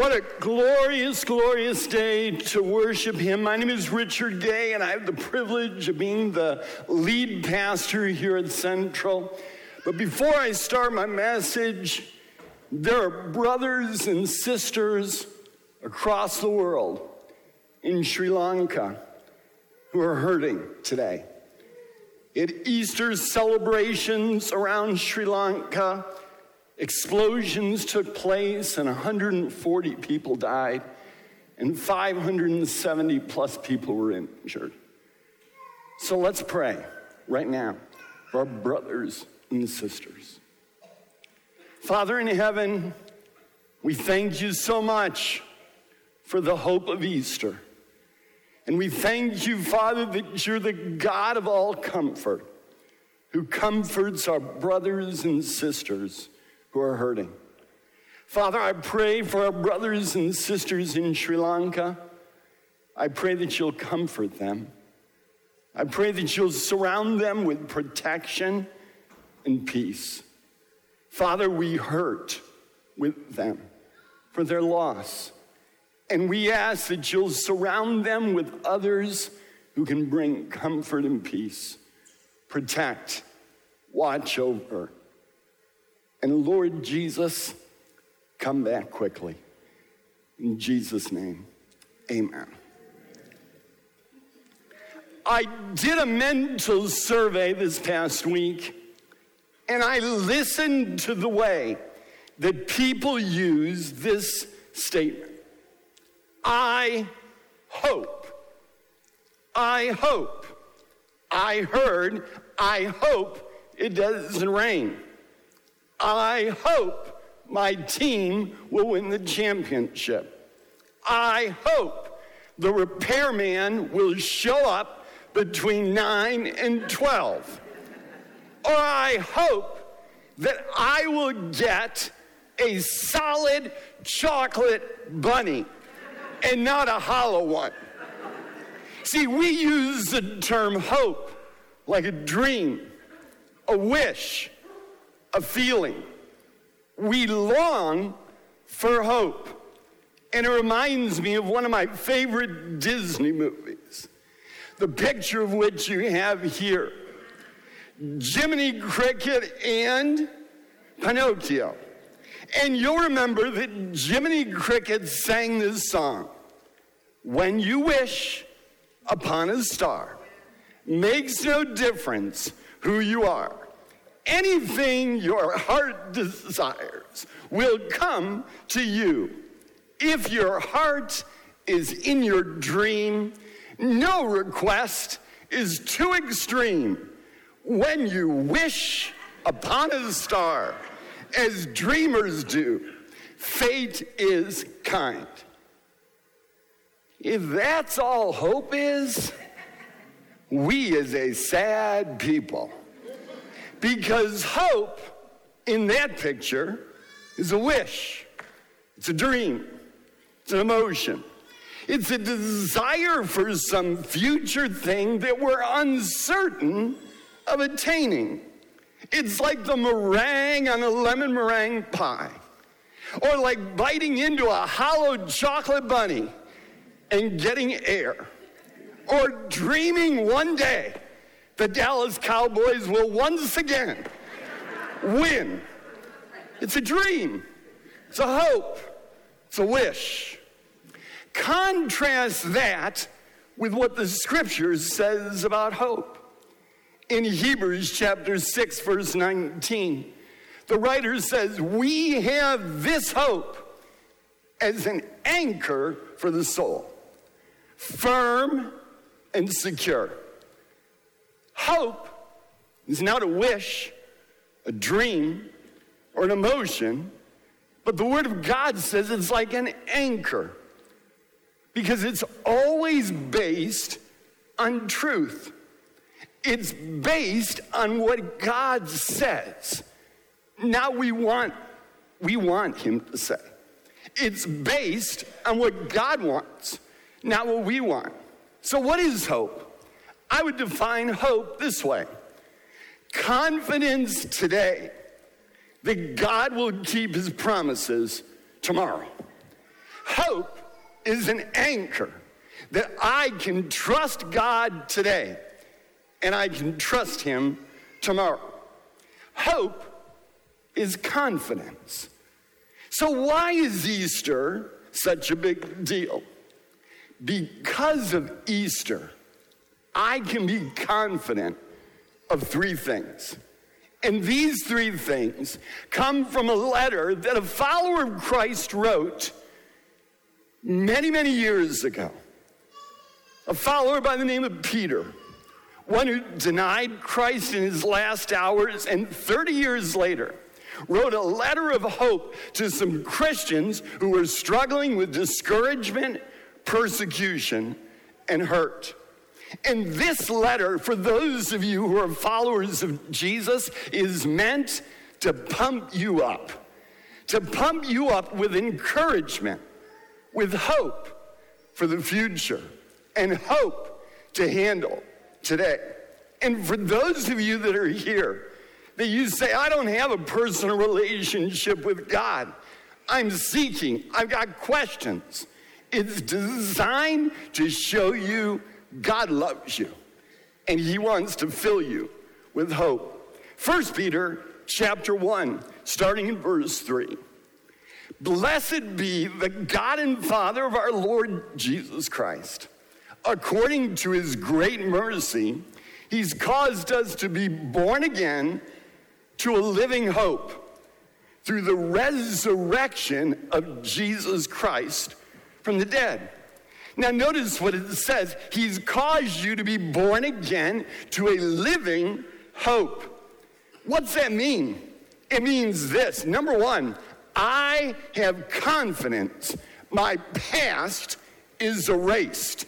What a glorious, glorious day to worship Him. My name is Richard Gay, and I have the privilege of being the lead pastor here at Central. But before I start my message, there are brothers and sisters across the world in Sri Lanka who are hurting today. At Easter celebrations around Sri Lanka, explosions took place and 140 people died, and 570 plus people were injured. So let's pray right now for our brothers and sisters. Father in heaven, we thank you so much for the hope of Easter. And we thank you, Father, that you're the God of all comfort who comforts our brothers and sisters who are hurting. Father, I pray for our brothers and sisters in Sri Lanka. I pray that you'll comfort them. I pray that you'll surround them with protection and peace. Father, we hurt with them for their loss. And we ask that you'll surround them with others who can bring comfort and peace, protect, watch over. And Lord Jesus, come back quickly. In Jesus' name, amen. I did a mental survey this past week, and I listened to the way that people use this statement. I hope. I hope. I heard, I hope it doesn't rain. I hope my team will win the championship. I hope the repairman will show up between 9 and 12. Or I hope that I will get a solid chocolate bunny and not a hollow one. See, we use the term hope like a dream, a wish, a feeling. We long for hope. And it reminds me of one of my favorite Disney movies, the picture of which you have here Jiminy Cricket and Pinocchio. And you'll remember that Jiminy Cricket sang this song When you wish upon a star, makes no difference who you are. Anything your heart desires will come to you. If your heart is in your dream, no request is too extreme. When you wish upon a star, as dreamers do, fate is kind. If that's all hope is, we is a sad people. Because hope in that picture is a wish, it's a dream, it's an emotion. It's a desire for some future thing that we're uncertain of attaining. It's like the meringue on a lemon meringue pie, or like biting into a hollowed chocolate bunny and getting air, or dreaming one day the Dallas Cowboys will once again win. It's a dream, it's a hope, it's a wish. Contrast that with what the scripture says about hope. In Hebrews chapter 6, verse 19, the writer says, We have this hope as an anchor for the soul, firm and secure. Hope is not a wish, a dream, or an emotion, but the Word of God says it's like an anchor because it's always based on truth. It's based on what God says. Now we want we want him to say. It's based on what God wants, not what we want. So what is hope? I would define hope this way confidence today that God will keep his promises tomorrow. Hope is an anchor that I can trust God today and I can trust Him tomorrow. Hope is confidence. So, why is Easter such a big deal? Because of Easter, I can be confident of three things. And these three things come from a letter that a follower of Christ wrote many, many years ago. A follower by the name of Peter, one who denied Christ in his last hours, and 30 years later, wrote a letter of hope to some Christians who were struggling with discouragement, persecution, and hurt. And this letter, for those of you who are followers of Jesus, is meant to pump you up, to pump you up with encouragement, with hope for the future, and hope to handle today. And for those of you that are here, that you say, I don't have a personal relationship with God. I'm seeking, I've got questions. It's designed to show you God loves you and he wants to fill you with hope. First Peter chapter 1, starting in verse 3. Blessed be the God and Father of our Lord Jesus Christ. According to his great mercy, he's caused us to be born again to a living hope through the resurrection of Jesus Christ from the dead now, notice what it says He's caused you to be born again to a living hope. What's that mean? It means this number one, I have confidence my past is erased.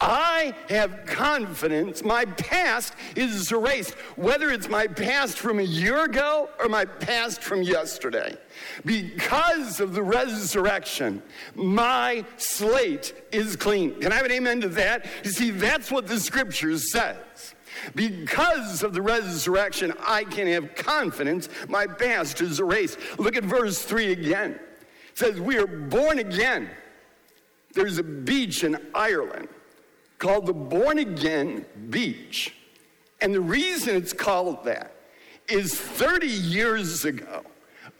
I have confidence my past is erased, whether it's my past from a year ago or my past from yesterday. Because of the resurrection, my slate is clean. Can I have an amen to that? You see, that's what the scripture says. Because of the resurrection, I can have confidence my past is erased. Look at verse 3 again. It says, We are born again. There's a beach in Ireland called the Born Again Beach. And the reason it's called that is 30 years ago,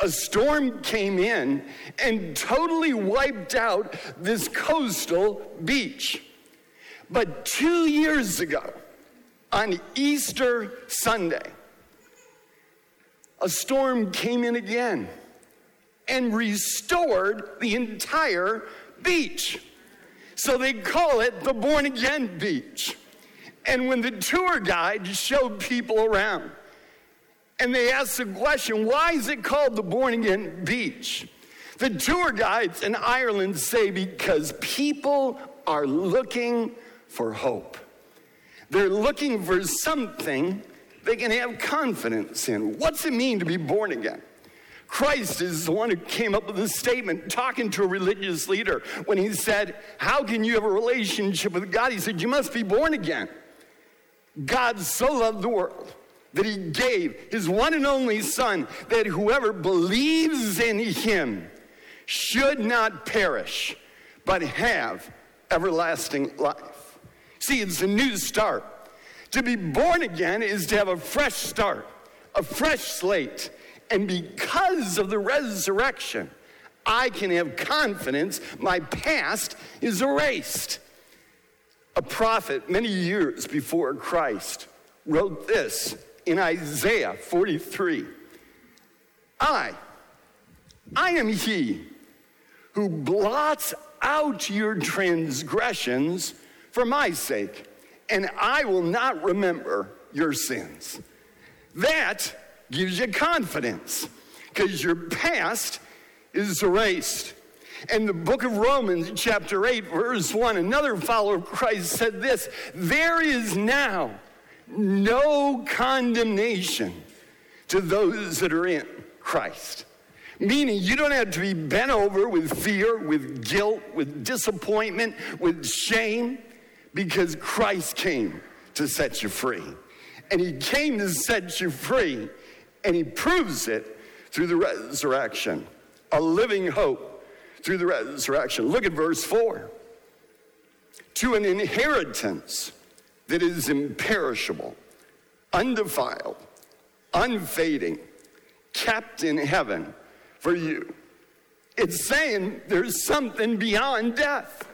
a storm came in and totally wiped out this coastal beach. But two years ago, on Easter Sunday, a storm came in again and restored the entire beach. So they call it the Born Again Beach. And when the tour guide showed people around, and they asked the question, why is it called the Born Again Beach? The tour guides in Ireland say because people are looking for hope. They're looking for something they can have confidence in. What's it mean to be born again? Christ is the one who came up with this statement talking to a religious leader when he said, How can you have a relationship with God? He said, You must be born again. God so loved the world that he gave his one and only Son, that whoever believes in him should not perish, but have everlasting life. See, it's a new start. To be born again is to have a fresh start, a fresh slate. And because of the resurrection, I can have confidence my past is erased. A prophet many years before Christ wrote this in Isaiah 43 I, I am he who blots out your transgressions for my sake, and I will not remember your sins. That gives you confidence because your past is erased. In the book of Romans, chapter 8, verse 1, another follower of Christ said this There is now no condemnation to those that are in Christ. Meaning, you don't have to be bent over with fear, with guilt, with disappointment, with shame, because Christ came to set you free. And He came to set you free and he proves it through the resurrection, a living hope through the resurrection. Look at verse 4. To an inheritance that is imperishable, undefiled, unfading, kept in heaven for you. It's saying there's something beyond death.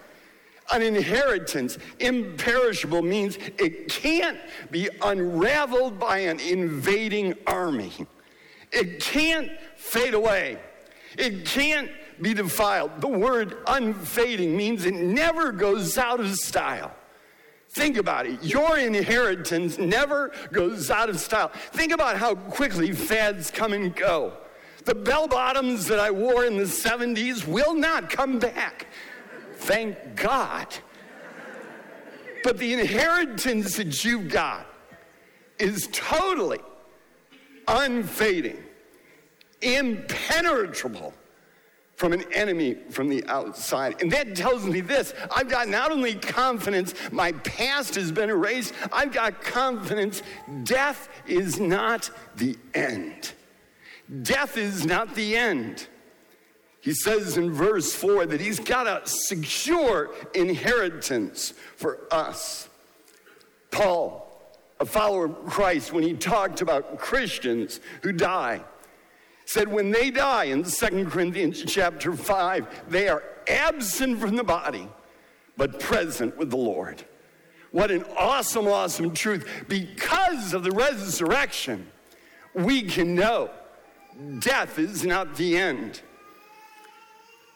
An inheritance, imperishable, means it can't be unraveled by an invading army. It can't fade away. It can't be defiled. The word unfading means it never goes out of style. Think about it. Your inheritance never goes out of style. Think about how quickly fads come and go. The bell bottoms that I wore in the 70s will not come back. Thank God. But the inheritance that you've got is totally unfading, impenetrable from an enemy from the outside. And that tells me this I've got not only confidence my past has been erased, I've got confidence death is not the end. Death is not the end. He says in verse 4 that he's got a secure inheritance for us. Paul, a follower of Christ, when he talked about Christians who die, said when they die in 2 Corinthians chapter 5, they are absent from the body, but present with the Lord. What an awesome, awesome truth. Because of the resurrection, we can know death is not the end.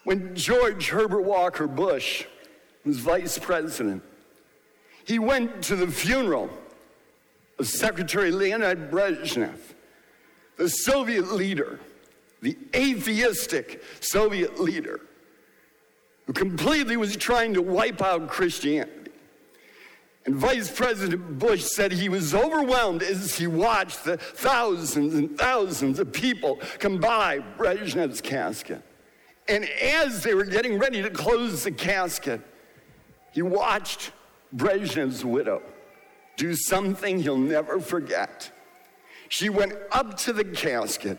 When George Herbert Walker Bush was vice president, he went to the funeral of Secretary Leonid Brezhnev, the Soviet leader, the atheistic Soviet leader, who completely was trying to wipe out Christianity. And Vice President Bush said he was overwhelmed as he watched the thousands and thousands of people come by Brezhnev's casket. And as they were getting ready to close the casket, he watched Brezhnev's widow do something he'll never forget. She went up to the casket,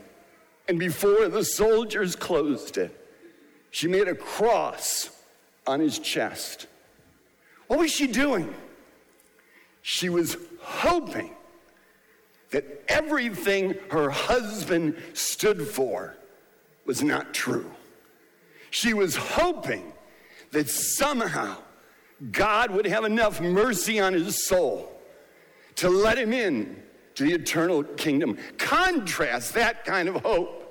and before the soldiers closed it, she made a cross on his chest. What was she doing? She was hoping that everything her husband stood for was not true. She was hoping that somehow God would have enough mercy on his soul to let him in to the eternal kingdom. Contrast that kind of hope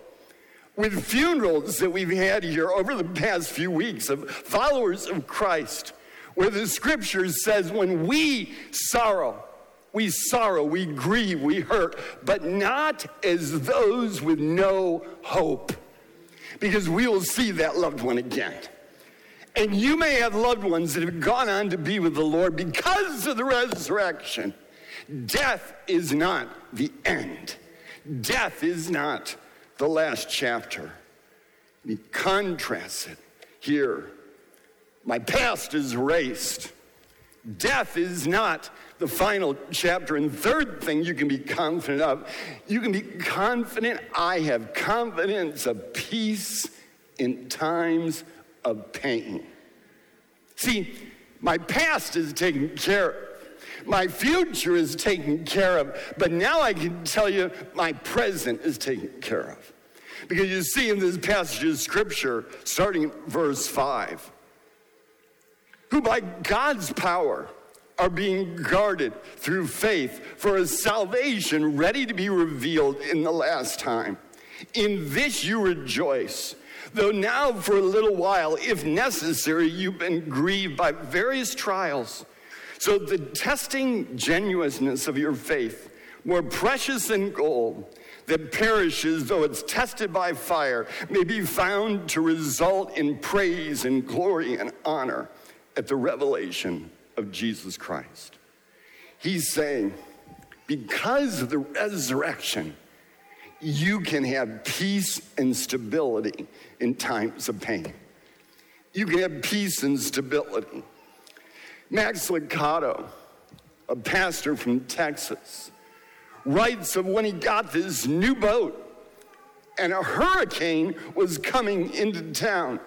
with funerals that we've had here over the past few weeks of followers of Christ where the scripture says, when we sorrow, we sorrow, we grieve, we hurt, but not as those with no hope. Because we will see that loved one again. And you may have loved ones that have gone on to be with the Lord because of the resurrection. Death is not the end, death is not the last chapter. He contrasts it here my past is erased. Death is not the final chapter. And third thing you can be confident of, you can be confident I have confidence of peace in times of pain. See, my past is taken care of. My future is taken care of, but now I can tell you my present is taken care of. Because you see in this passage of scripture, starting verse 5, who by God's power are being guarded through faith for a salvation ready to be revealed in the last time. In this you rejoice, though now for a little while, if necessary, you've been grieved by various trials. So the testing genuineness of your faith, more precious than gold, that perishes though it's tested by fire, may be found to result in praise and glory and honor at the revelation of Jesus Christ. He's saying, because of the resurrection, you can have peace and stability in times of pain. You can have peace and stability. Max Lucado, a pastor from Texas, writes of when he got this new boat and a hurricane was coming into town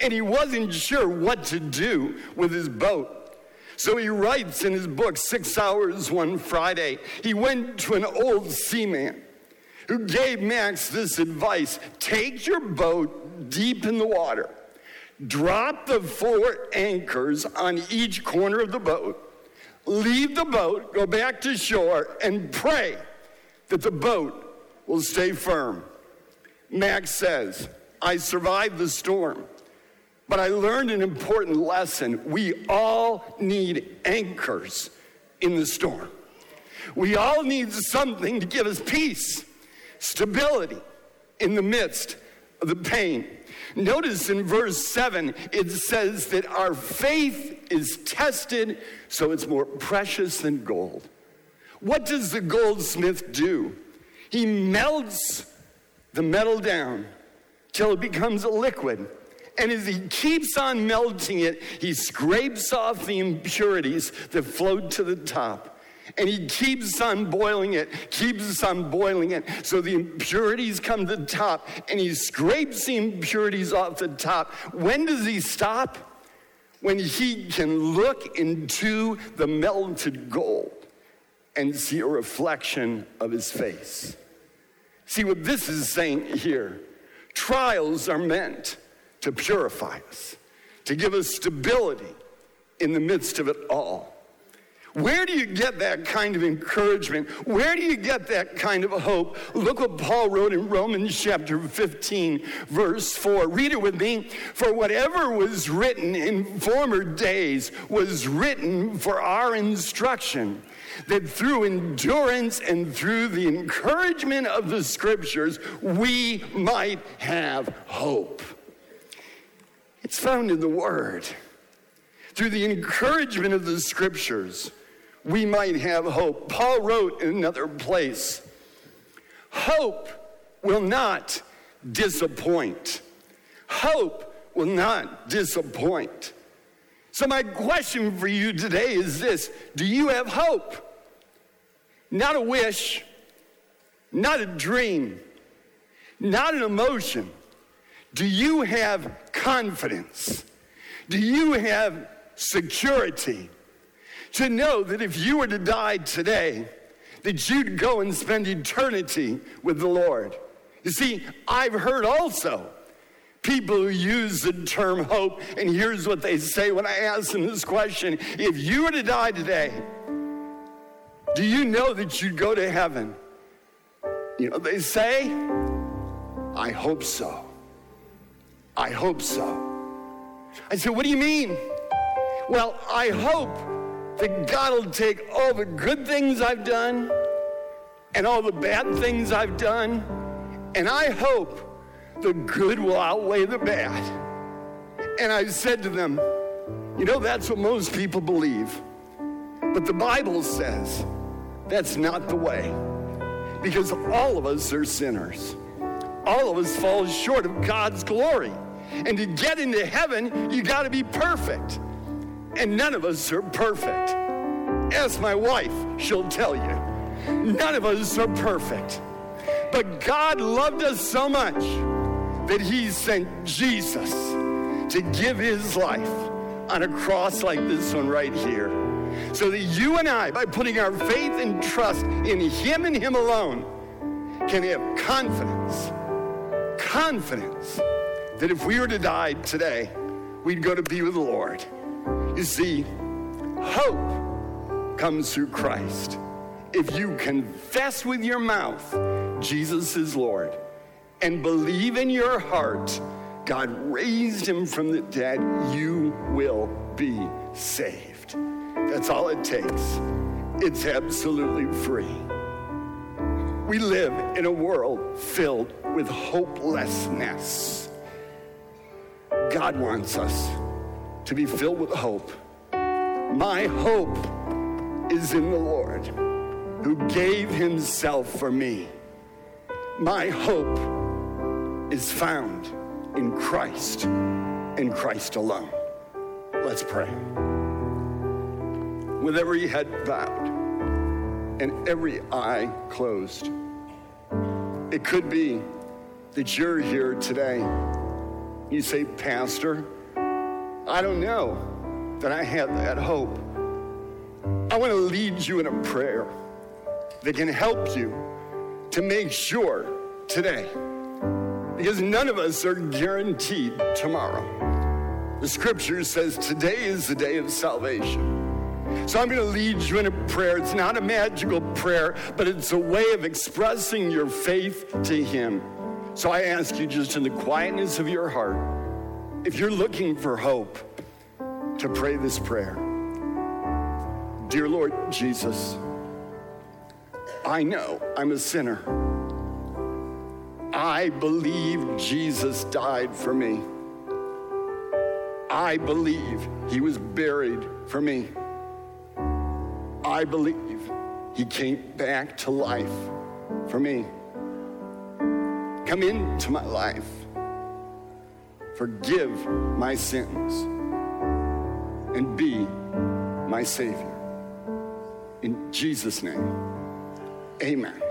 and he wasn't sure what to do with his boat. So he writes in his book, Six Hours One Friday, he went to an old seaman who gave Max this advice take your boat deep in the water, drop the four anchors on each corner of the boat, leave the boat, go back to shore, and pray that the boat will stay firm. Max says, I survived the storm. But I learned an important lesson. We all need anchors in the storm. We all need something to give us peace, stability in the midst of the pain. Notice in verse 7, it says that our faith is tested so it's more precious than gold. What does the goldsmith do? He melts the metal down till it becomes a liquid. And as he keeps on melting it, he scrapes off the impurities that float to the top. And he keeps on boiling it, keeps on boiling it. So the impurities come to the top, and he scrapes the impurities off the top. When does he stop? When he can look into the melted gold and see a reflection of his face. See what this is saying here trials are meant to purify us, to give us stability in the midst of it all. Where do you get that kind of encouragement? Where do you get that kind of hope? Look what Paul wrote in Romans chapter 15, verse 4. Read it with me. For whatever was written in former days was written for our instruction, that through endurance and through the encouragement of the scriptures, we might have hope. It's found in the Word. Through the encouragement of the scriptures, we might have hope. Paul wrote in another place Hope will not disappoint. Hope will not disappoint. So, my question for you today is this Do you have hope? Not a wish, not a dream, not an emotion. Do you have confidence? Do you have security to know that if you were to die today, that you'd go and spend eternity with the Lord? You see, I've heard also people who use the term hope, and here's what they say when I ask them this question If you were to die today, do you know that you'd go to heaven? You know, they say, I hope so. I hope so. I said, What do you mean? Well, I hope that God will take all the good things I've done and all the bad things I've done, and I hope the good will outweigh the bad. And I said to them, You know, that's what most people believe. But the Bible says that's not the way. Because all of us are sinners. All of us fall short of God's glory. And to get into heaven, you got to be perfect. And none of us are perfect. As my wife, she'll tell you. None of us are perfect. But God loved us so much that He sent Jesus to give His life on a cross like this one right here. So that you and I, by putting our faith and trust in Him and Him alone, can have confidence, confidence that if we were to die today, we'd go to be with the Lord. You see, hope comes through Christ. If you confess with your mouth Jesus is Lord and believe in your heart God raised him from the dead, you will be saved. That's all it takes. It's absolutely free. We live in a world filled with hopelessness. God wants us to be filled with hope. My hope is in the Lord who gave himself for me. My hope is found in Christ, in Christ alone. Let's pray. With every head bowed and every eye closed, it could be that you're here today You say, Pastor, I don't know that I have that hope. I want to lead you in a prayer that can help you to make sure today, because none of us are guaranteed tomorrow. The scripture says today is the day of salvation. So I'm going to lead you in a prayer. It's not a magical prayer, but it's a way of expressing your faith to Him. So I ask you just in the quietness of your heart, if you're looking for hope, to pray this prayer. Dear Lord Jesus, I know I'm a sinner. I believe Jesus died for me. I believe he was buried for me. I believe he came back to life for me. Come into my life. Forgive my sins and be my Savior. In Jesus' name, amen.